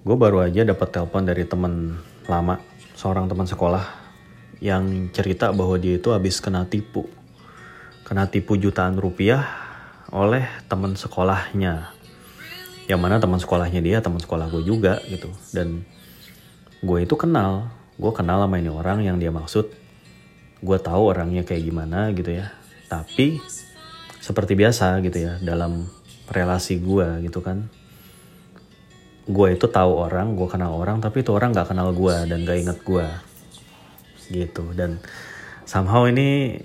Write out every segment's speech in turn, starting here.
gue baru aja dapat telepon dari temen lama, seorang teman sekolah yang cerita bahwa dia itu habis kena tipu. Kena tipu jutaan rupiah oleh teman sekolahnya. Yang mana teman sekolahnya dia teman sekolah gue juga gitu. Dan gue itu kenal, gue kenal sama ini orang yang dia maksud. Gue tahu orangnya kayak gimana gitu ya. Tapi seperti biasa gitu ya dalam relasi gue gitu kan gue itu tahu orang, gue kenal orang, tapi itu orang gak kenal gue dan gak inget gue, gitu. Dan somehow ini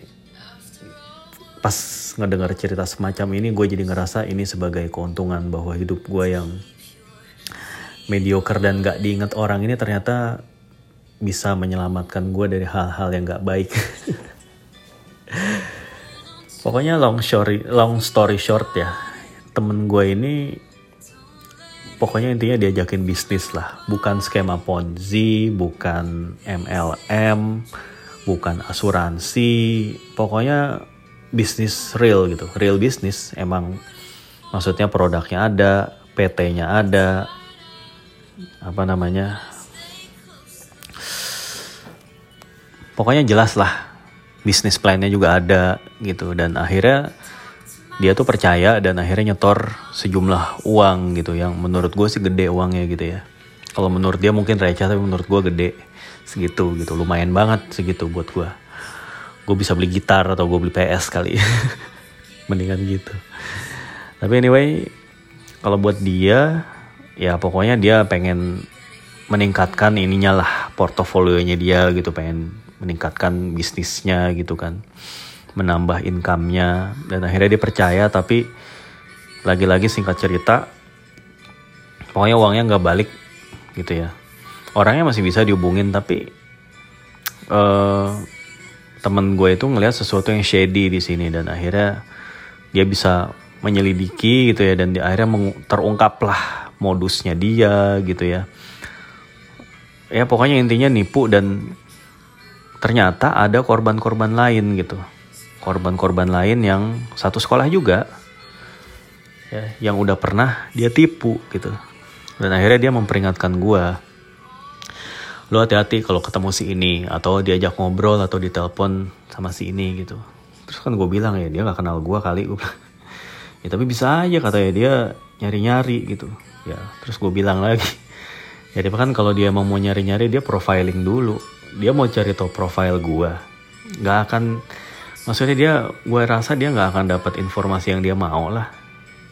pas ngedengar cerita semacam ini, gue jadi ngerasa ini sebagai keuntungan bahwa hidup gue yang mediocre dan gak diinget orang ini ternyata bisa menyelamatkan gue dari hal-hal yang gak baik. Pokoknya long story, long story short ya, temen gue ini pokoknya intinya diajakin bisnis lah. Bukan skema ponzi bukan MLM bukan asuransi. Pokoknya bisnis real gitu. Real bisnis emang maksudnya produknya ada PT-nya ada apa namanya? Pokoknya jelas lah bisnis plannya juga ada gitu. Dan akhirnya dia tuh percaya dan akhirnya nyetor sejumlah uang gitu yang menurut gue sih gede uangnya gitu ya. Kalau menurut dia mungkin receh tapi menurut gue gede. Segitu gitu lumayan banget segitu buat gue gue bisa beli gitar atau gue beli PS kali. Mendingan gitu. Tapi anyway kalau buat dia ya pokoknya dia pengen meningkatkan ininya lah portofolionya dia gitu pengen meningkatkan bisnisnya gitu kan menambah income-nya. Dan akhirnya dia percaya tapi lagi-lagi singkat cerita pokoknya uangnya nggak balik gitu ya. Orangnya masih bisa dihubungin tapi uh, temen gue itu ngelihat sesuatu yang shady di sini dan akhirnya dia bisa menyelidiki gitu ya dan di akhirnya terungkap lah modusnya dia gitu ya. Ya pokoknya intinya nipu dan ternyata ada korban-korban lain gitu korban-korban lain yang satu sekolah juga ya yang udah pernah dia tipu gitu. Dan akhirnya dia memperingatkan gue lo hati-hati kalau ketemu si ini atau diajak ngobrol atau ditelepon sama si ini gitu. Terus kan gue bilang ya dia nggak kenal gue kali gue ya tapi bisa aja katanya dia nyari-nyari gitu. Ya terus gue bilang lagi ya kan kalau dia mau nyari-nyari dia profiling dulu. Dia mau cari tau profile gue nggak akan maksudnya dia gue rasa dia nggak akan dapat informasi yang dia mau lah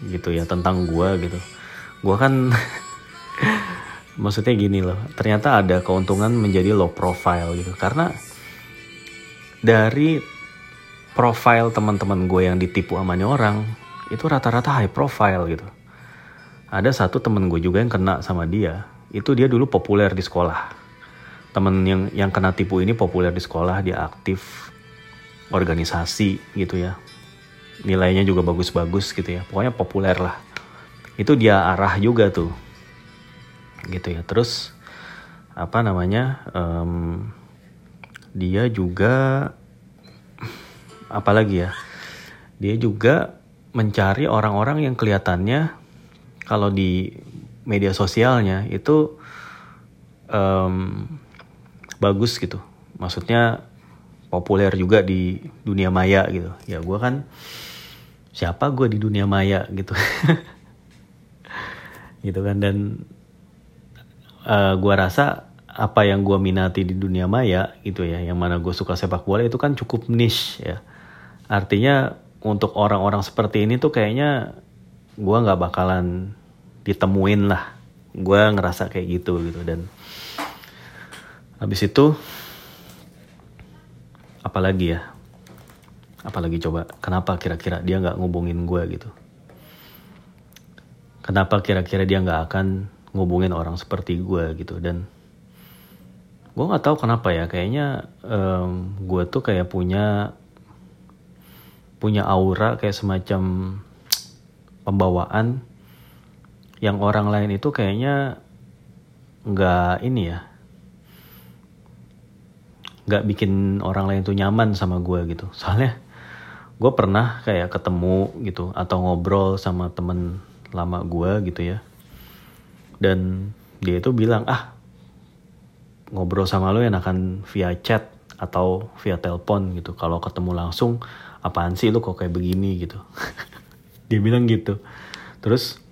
gitu ya tentang gue gitu. Gue kan maksudnya gini loh ternyata ada keuntungan menjadi low profile gitu. Karena dari profile teman-teman gue yang ditipu sama orang itu rata-rata high profile gitu. Ada satu temen gue juga yang kena sama dia itu dia dulu populer di sekolah. Temen yang yang kena tipu ini populer di sekolah dia aktif organisasi gitu ya. Nilainya juga bagus-bagus gitu ya. Pokoknya populer lah. Itu dia arah juga tuh. Gitu ya. Terus apa namanya um, dia juga apalagi ya? Dia juga mencari orang-orang yang kelihatannya kalau di media sosialnya itu um, bagus gitu. Maksudnya populer juga di dunia maya gitu. Ya gue kan siapa gue di dunia maya gitu? Gitu kan dan uh, eh, gue rasa apa yang gue minati di dunia maya gitu ya yang mana gue suka sepak bola itu kan cukup niche ya. Artinya untuk orang-orang seperti ini tuh kayaknya gue nggak bakalan ditemuin lah. Gue ngerasa kayak gitu gitu dan habis itu apalagi ya? Apalagi coba kenapa kira-kira dia nggak ngubungin gue gitu? Kenapa kira-kira dia nggak akan ngubungin orang seperti gue gitu? Dan gue nggak tahu kenapa ya kayaknya um, gue tuh kayak punya punya aura kayak semacam pembawaan yang orang lain itu kayaknya nggak ini ya nggak bikin orang lain tuh nyaman sama gue gitu. Soalnya gue pernah kayak ketemu gitu atau ngobrol sama temen lama gue gitu ya. Dan dia itu bilang ah ngobrol sama lo enakan via chat atau via telepon gitu. Kalau ketemu langsung apaan sih lo kok kayak begini? gitu. Dia bilang gitu. Terus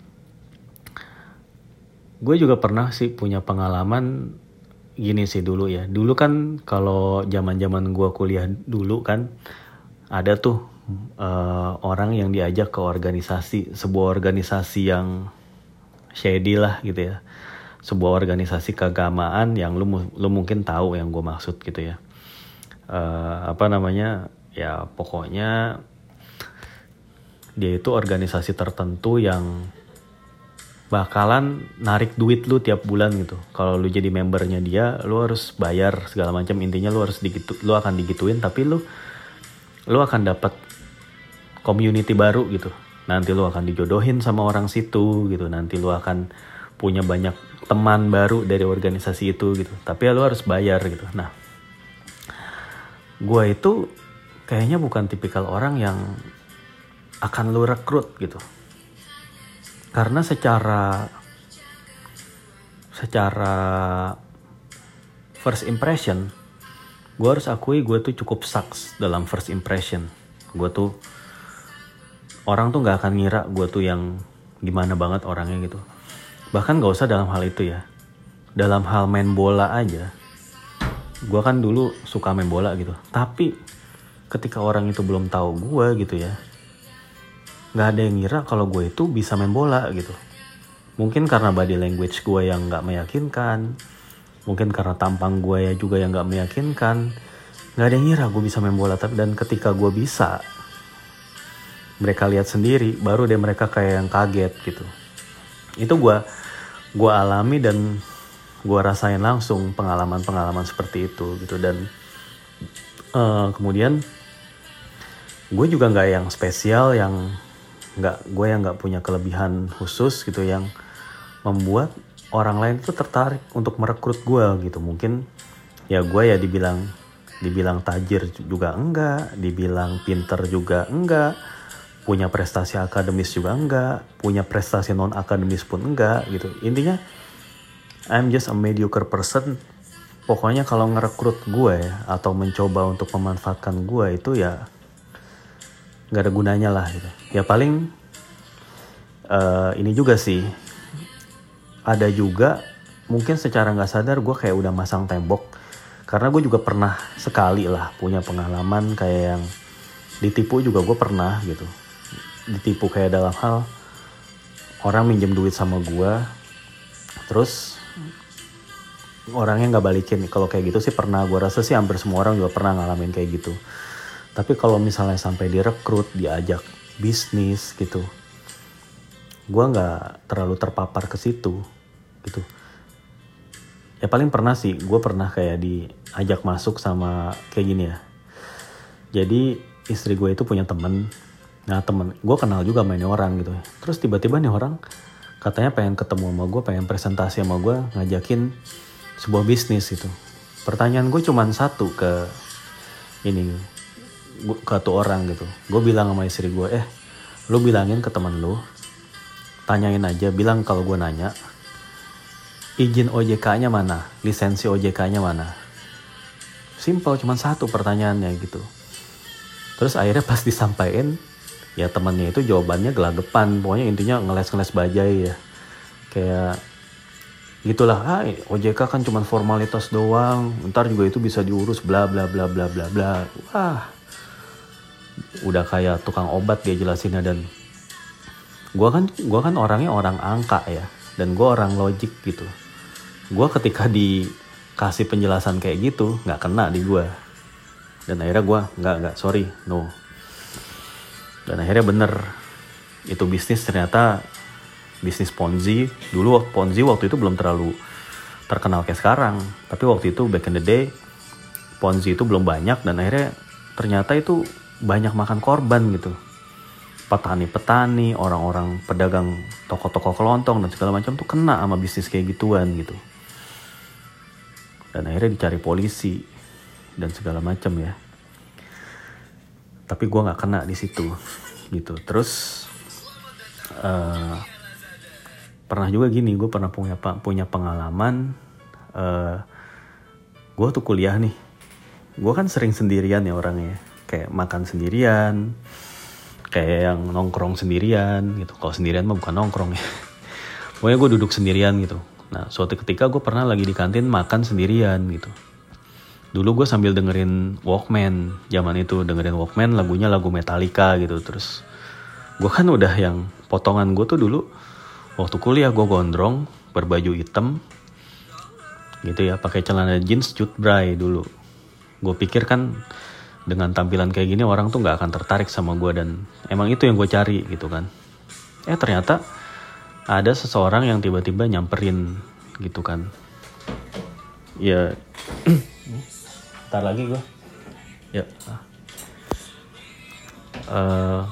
gue juga pernah sih punya pengalaman gini sih dulu ya. Dulu kan kalau zaman zaman gue kuliah dulu kan ada tuh uh, orang yang diajak ke organisasi sebuah organisasi yang shady lah gitu ya. Sebuah organisasi keagamaan yang lu lu mungkin tahu yang gue maksud gitu ya. Uh, apa namanya? Ya pokoknya dia itu organisasi tertentu yang bakalan narik duit lu tiap bulan gitu. Kalau lu jadi membernya dia, lu harus bayar segala macam. Intinya lu harus digitu, lu akan digituin, tapi lu lu akan dapat community baru gitu. Nanti lu akan dijodohin sama orang situ gitu. Nanti lu akan punya banyak teman baru dari organisasi itu gitu. Tapi ya lu harus bayar gitu. Nah, gue itu kayaknya bukan tipikal orang yang akan lu rekrut gitu karena secara secara first impression gue harus akui gue tuh cukup sucks dalam first impression. Gue tuh orang tuh nggak akan ngira gue tuh yang gimana banget orangnya gitu. Bahkan gak usah dalam hal itu ya. Dalam hal main bola aja gue kan dulu suka main bola gitu. Tapi ketika orang itu belum tahu gue gitu ya nggak ada yang ngira kalau gue itu bisa main bola gitu. Mungkin karena body language gue yang nggak meyakinkan. Mungkin karena tampang gue ya juga yang nggak meyakinkan. Nggak ada yang ngira gue bisa main bola tapi dan ketika gue bisa mereka lihat sendiri baru deh mereka kayak yang kaget gitu. Itu gue gue alami dan gue rasain langsung pengalaman-pengalaman seperti itu gitu. Dan uh, kemudian gue juga nggak yang spesial yang nggak gue yang nggak punya kelebihan khusus gitu yang membuat orang lain itu tertarik untuk merekrut gue gitu. Mungkin ya gue ya dibilang dibilang tajir juga enggak dibilang pinter juga enggak punya prestasi akademis juga enggak punya prestasi non akademis pun enggak gitu. Intinya I'm just a mediocre person. Pokoknya kalau ngerekrut gue atau mencoba untuk memanfaatkan gue itu ya nggak ada gunanya lah gitu. Ya paling uh, ini juga sih. Ada juga mungkin secara nggak sadar gue kayak udah masang tembok. Karena gue juga pernah sekali lah punya pengalaman kayak yang ditipu juga gue pernah gitu. Ditipu kayak dalam hal orang minjem duit sama gue terus orangnya nggak balikin. Kalau kayak gitu sih pernah gue rasa sih hampir semua orang juga pernah ngalamin kayak gitu tapi kalau misalnya sampai direkrut, diajak bisnis gitu, gue nggak terlalu terpapar ke situ gitu. Ya paling pernah sih, gue pernah kayak diajak masuk sama kayak gini ya. Jadi istri gue itu punya temen, nah temen gue kenal juga ini orang gitu. Terus tiba-tiba nih orang katanya pengen ketemu sama gue, pengen presentasi sama gue, ngajakin sebuah bisnis gitu. Pertanyaan gue cuma satu ke ini ke tuh orang gitu. Gue bilang sama istri gue eh lu bilangin ke teman lu tanyain aja bilang kalau gue nanya izin OJK-nya mana lisensi OJK-nya mana? Simple cuman satu pertanyaannya gitu. Terus akhirnya pas disampaikan ya temannya itu jawabannya gelagapan pokoknya intinya ngeles-ngeles bajai ya. Kayak gitulah ah OJK kan cuman formalitas doang ntar juga itu bisa diurus bla bla bla bla bla bla. Wah udah kayak tukang obat dia jelasinnya dan gue kan gua kan orangnya orang angka ya dan gue orang logik gitu. Gue ketika dikasih penjelasan kayak gitu nggak kena di gue dan akhirnya gue nggak nggak sorry no. Dan akhirnya bener itu bisnis ternyata bisnis ponzi. Dulu ponzi waktu itu belum terlalu terkenal kayak sekarang tapi waktu itu back in the day ponzi itu belum banyak dan akhirnya ternyata itu banyak makan korban gitu petani-petani, orang-orang pedagang toko-toko kelontong dan segala macam tuh kena sama bisnis kayak gituan gitu. Dan akhirnya dicari polisi dan segala macam ya. Tapi gue nggak kena di situ gitu. Terus uh, pernah juga gini gue pernah punya punya pengalaman uh, gue tuh kuliah nih gue kan sering sendirian ya orangnya kayak makan sendirian kayak yang nongkrong sendirian gitu. Kalau sendirian mah bukan nongkrong ya. Pokoknya gue duduk sendirian gitu. Nah suatu ketika gue pernah lagi di kantin makan sendirian gitu. Dulu gue sambil dengerin Walkman zaman itu dengerin Walkman lagunya lagu Metallica gitu. Terus gue kan udah yang potongan gue tuh dulu waktu kuliah gue gondrong berbaju hitam gitu ya pakai celana jeans cut dulu. Gue pikir kan dengan tampilan kayak gini orang tuh nggak akan tertarik sama gue dan emang itu yang gue cari gitu kan eh ternyata ada seseorang yang tiba-tiba nyamperin gitu kan ya Ntar lagi gue. Ya. Uh,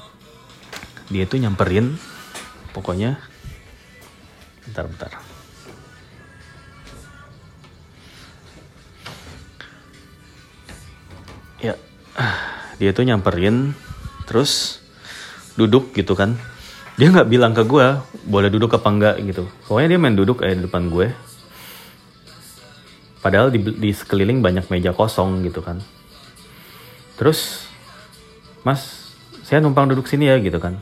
dia itu nyamperin, pokoknya. Bentar, bentar. Dia itu nyamperin, terus duduk gitu kan. Dia nggak bilang ke gue, boleh duduk apa enggak gitu. Pokoknya dia main duduk kayak di depan gue Padahal di, di sekeliling banyak meja kosong gitu kan. Terus, Mas, saya numpang duduk sini ya gitu kan.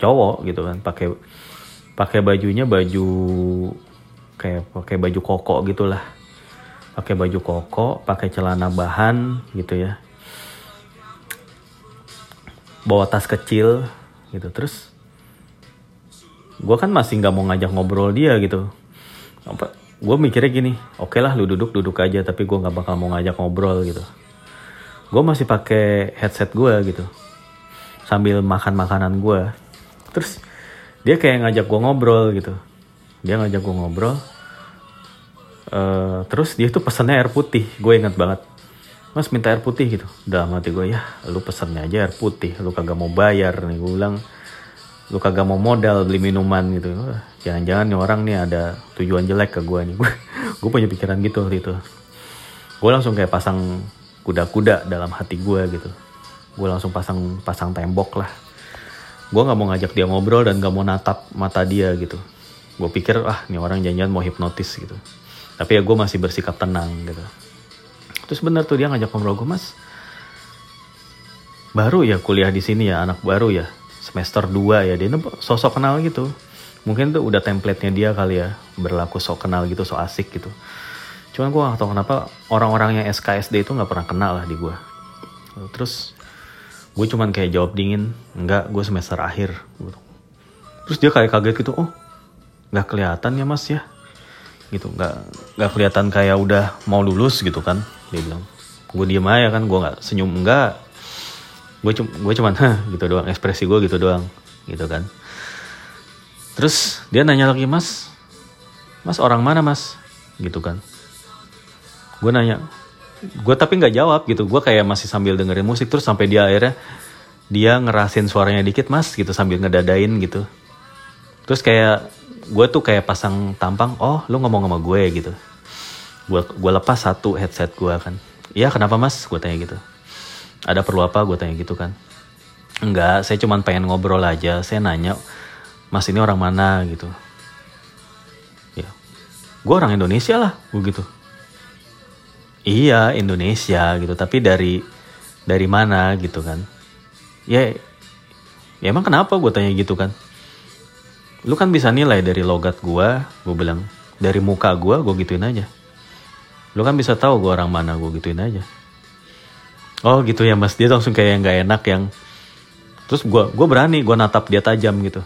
Cowok gitu kan, pakai pakai bajunya baju kayak pakai baju koko gitulah. Pakai baju koko, pakai celana bahan gitu ya. Bawa tas kecil gitu. Terus gue kan masih nggak mau ngajak ngobrol dia gitu. Apa gue mikirnya gini oke okay lah lu duduk duduk aja tapi gue nggak bakal mau ngajak ngobrol gitu. Gue masih pakai headset gue gitu. Sambil makan makanan gue terus dia kayak ngajak gue ngobrol gitu. Dia ngajak gue ngobrol uh, terus dia tuh pesannya air putih. Gue inget banget mas minta air putih gitu. Udah mati gue ya lu pesannya aja air putih. Lu kagak mau bayar nih gue bilang. Lu kagak mau modal beli minuman gitu. Jangan-jangan nih orang nih ada tujuan jelek ke gue nih. Gue punya pikiran gitu waktu itu. Gue langsung kayak pasang kuda-kuda dalam hati gue gitu. Gue langsung pasang pasang tembok lah. Gue nggak mau ngajak dia ngobrol dan gak mau natap mata dia gitu. Gue pikir ah nih orang janjian mau hipnotis gitu. Tapi ya gue masih bersikap tenang gitu terus bener tuh dia ngajak ngobrol gue mas baru ya kuliah di sini ya anak baru ya semester 2 ya. Dia sosok kenal gitu. Mungkin tuh udah template-nya dia kali ya berlaku sok kenal gitu sok asik gitu. Cuman gue gak tau kenapa orang-orang yang SKSD itu nggak pernah kenal lah di gue terus gue cuman kayak jawab dingin enggak gue semester akhir. Terus dia kayak kaget gitu oh nggak kelihatan ya mas ya? Gitu nggak nggak kelihatan kayak udah mau lulus gitu kan dia bilang gue diem aja kan gue nggak senyum enggak. Gue cuma gue cuman hah gitu doang ekspresi gue gitu doang gitu kan. Terus dia nanya lagi mas mas orang mana mas? Gitu kan. Gue nanya gue tapi nggak jawab gitu gue kayak masih sambil dengerin musik terus sampai dia akhirnya dia ngerasin suaranya dikit mas gitu sambil ngedadain gitu. Terus kayak gue tuh kayak pasang tampang oh lu ngomong sama gue gitu gue gue lepas satu headset gue kan. Iya kenapa mas? Gue tanya gitu. Ada perlu apa? Gue tanya gitu kan. Enggak saya cuma pengen ngobrol aja. Saya nanya mas ini orang mana? gitu. Ya. Gue orang Indonesia lah gue gitu. Iya Indonesia gitu. Tapi dari dari mana gitu kan. Ya ya emang kenapa gue tanya gitu kan? Lu kan bisa nilai dari logat gue gue bilang. Dari muka gue gue gituin aja lu kan bisa tahu gue orang mana gue gituin aja. Oh gitu ya mas. Dia langsung kayak nggak enak yang terus gue gue berani gue natap dia tajam gitu.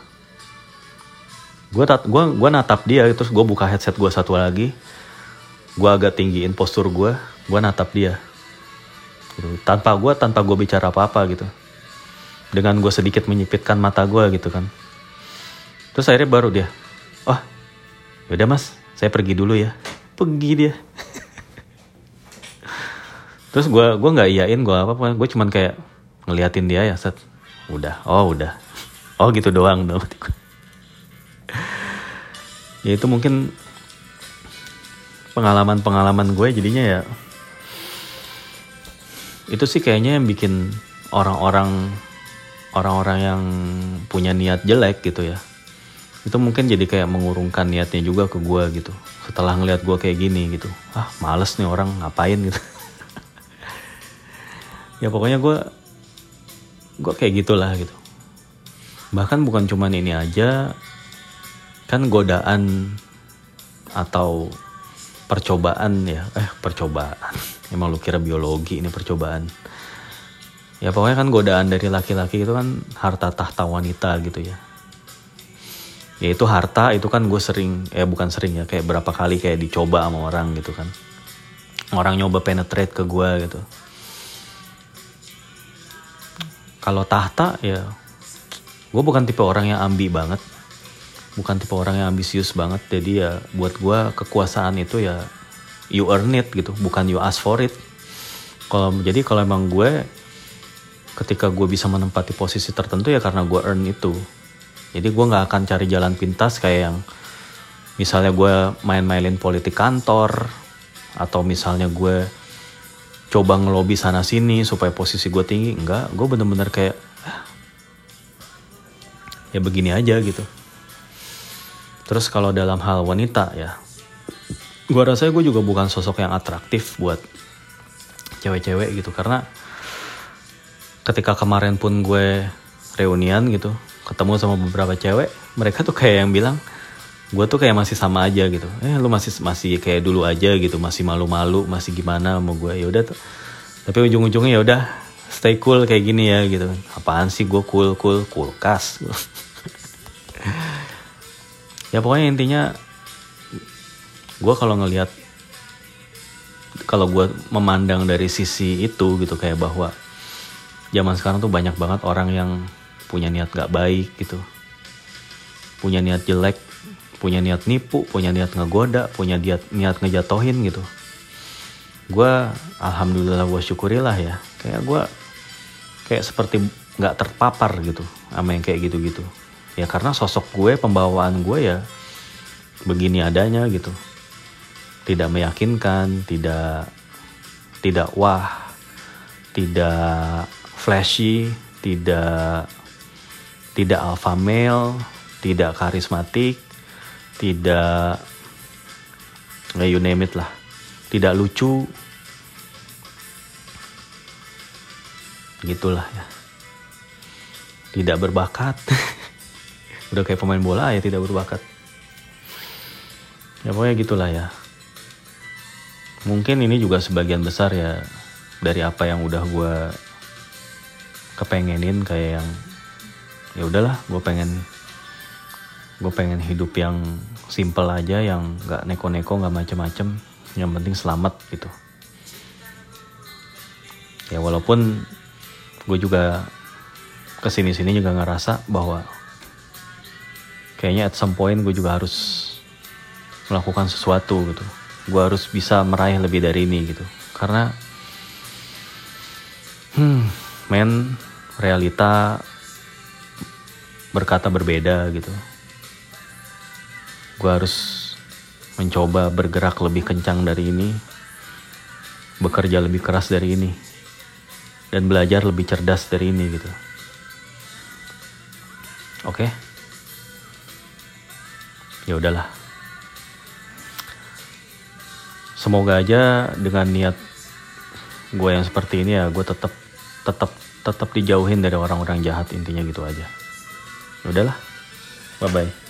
Gue tat gue gue natap dia terus gue buka headset gue satu lagi. Gue agak tinggiin postur gue gue natap dia. Gitu. tanpa gue tanpa gue bicara apa apa gitu. Dengan gue sedikit menyipitkan mata gue gitu kan. Terus akhirnya baru dia oh yaudah mas. Saya pergi dulu ya. Pergi dia terus gue gue nggak iyain gue apa apa gue cuman kayak ngeliatin dia ya set. Udah. Oh udah. Oh gitu doang. Dong ya itu mungkin pengalaman pengalaman gue jadinya ya itu sih kayaknya yang bikin orang-orang orang-orang yang punya niat jelek gitu ya itu mungkin jadi kayak mengurungkan niatnya juga ke gue gitu. Setelah ngeliat gue kayak gini gitu. Ah males nih orang. Ngapain gitu ya pokoknya gue gue kayak gitulah gitu. Bahkan bukan cuman ini aja kan godaan atau percobaan ya. Eh percobaan. Emang lu kira biologi ini percobaan. Ya pokoknya kan godaan dari laki-laki itu kan harta tahta wanita gitu ya. Ya itu harta itu kan gue sering eh bukan sering ya kayak berapa kali kayak dicoba sama orang gitu kan. Orang nyoba penetrate ke gue gitu kalau tahta ya gue bukan tipe orang yang ambi banget. Bukan tipe orang yang ambisius banget. Jadi ya buat gue kekuasaan itu ya you earn it gitu. Bukan you ask for it. Kalau jadi kalau emang gue ketika gue bisa menempati posisi tertentu ya karena gue earn itu. Jadi gue nggak akan cari jalan pintas kayak yang misalnya gue main-mainin politik kantor atau misalnya gue coba ngelobi sana sini supaya posisi gue tinggi. Enggak gue bener-bener kayak ah, ya begini aja gitu. Terus kalau dalam hal wanita ya gue rasa gue juga bukan sosok yang atraktif buat cewek-cewek gitu. Karena ketika kemarin pun gue reunian gitu ketemu sama beberapa cewek mereka tuh kayak yang bilang gue tuh kayak masih sama aja gitu. Eh lu masih masih kayak dulu aja gitu masih malu-malu masih gimana mau gue ya udah tuh. Tapi ujung-ujungnya ya udah stay cool kayak gini ya gitu. Apaan sih gue cool cool kulkas? Ya pokoknya intinya gue kalau ngelihat kalau gue memandang dari sisi itu gitu kayak bahwa zaman sekarang tuh banyak banget orang yang punya niat gak baik gitu. Punya niat jelek punya niat nipu punya niat ngegoda punya niat niat ngejatohin gitu. Gue alhamdulillah gue syukurilah ya. Kayak gue kayak seperti nggak terpapar gitu sama yang kayak gitu-gitu. Ya karena sosok gue pembawaan gue ya begini adanya gitu. Tidak meyakinkan tidak tidak wah tidak flashy, tidak tidak alpha male, tidak karismatik, tidak ya you name it lah, tidak lucu, gitulah ya, tidak berbakat, udah kayak pemain bola ya tidak berbakat, ya pokoknya gitulah ya. Mungkin ini juga sebagian besar ya dari apa yang udah gue kepengenin kayak yang ya udahlah gue pengen gue pengen hidup yang simple aja yang nggak neko-neko nggak macem-macem. Yang penting selamat gitu. Ya walaupun gue juga ke sini-sini juga ngerasa bahwa kayaknya at some point gue juga harus melakukan sesuatu gitu. Gue harus bisa meraih lebih dari ini gitu. Karena hmm men realita berkata berbeda gitu. Gue harus mencoba bergerak lebih kencang dari ini, bekerja lebih keras dari ini, dan belajar lebih cerdas dari ini gitu. Oke? Okay? Ya udahlah. Semoga aja dengan niat gue yang seperti ini ya gue tetap tetap tetap dijauhin dari orang-orang jahat intinya gitu aja. Ya udahlah. Bye bye.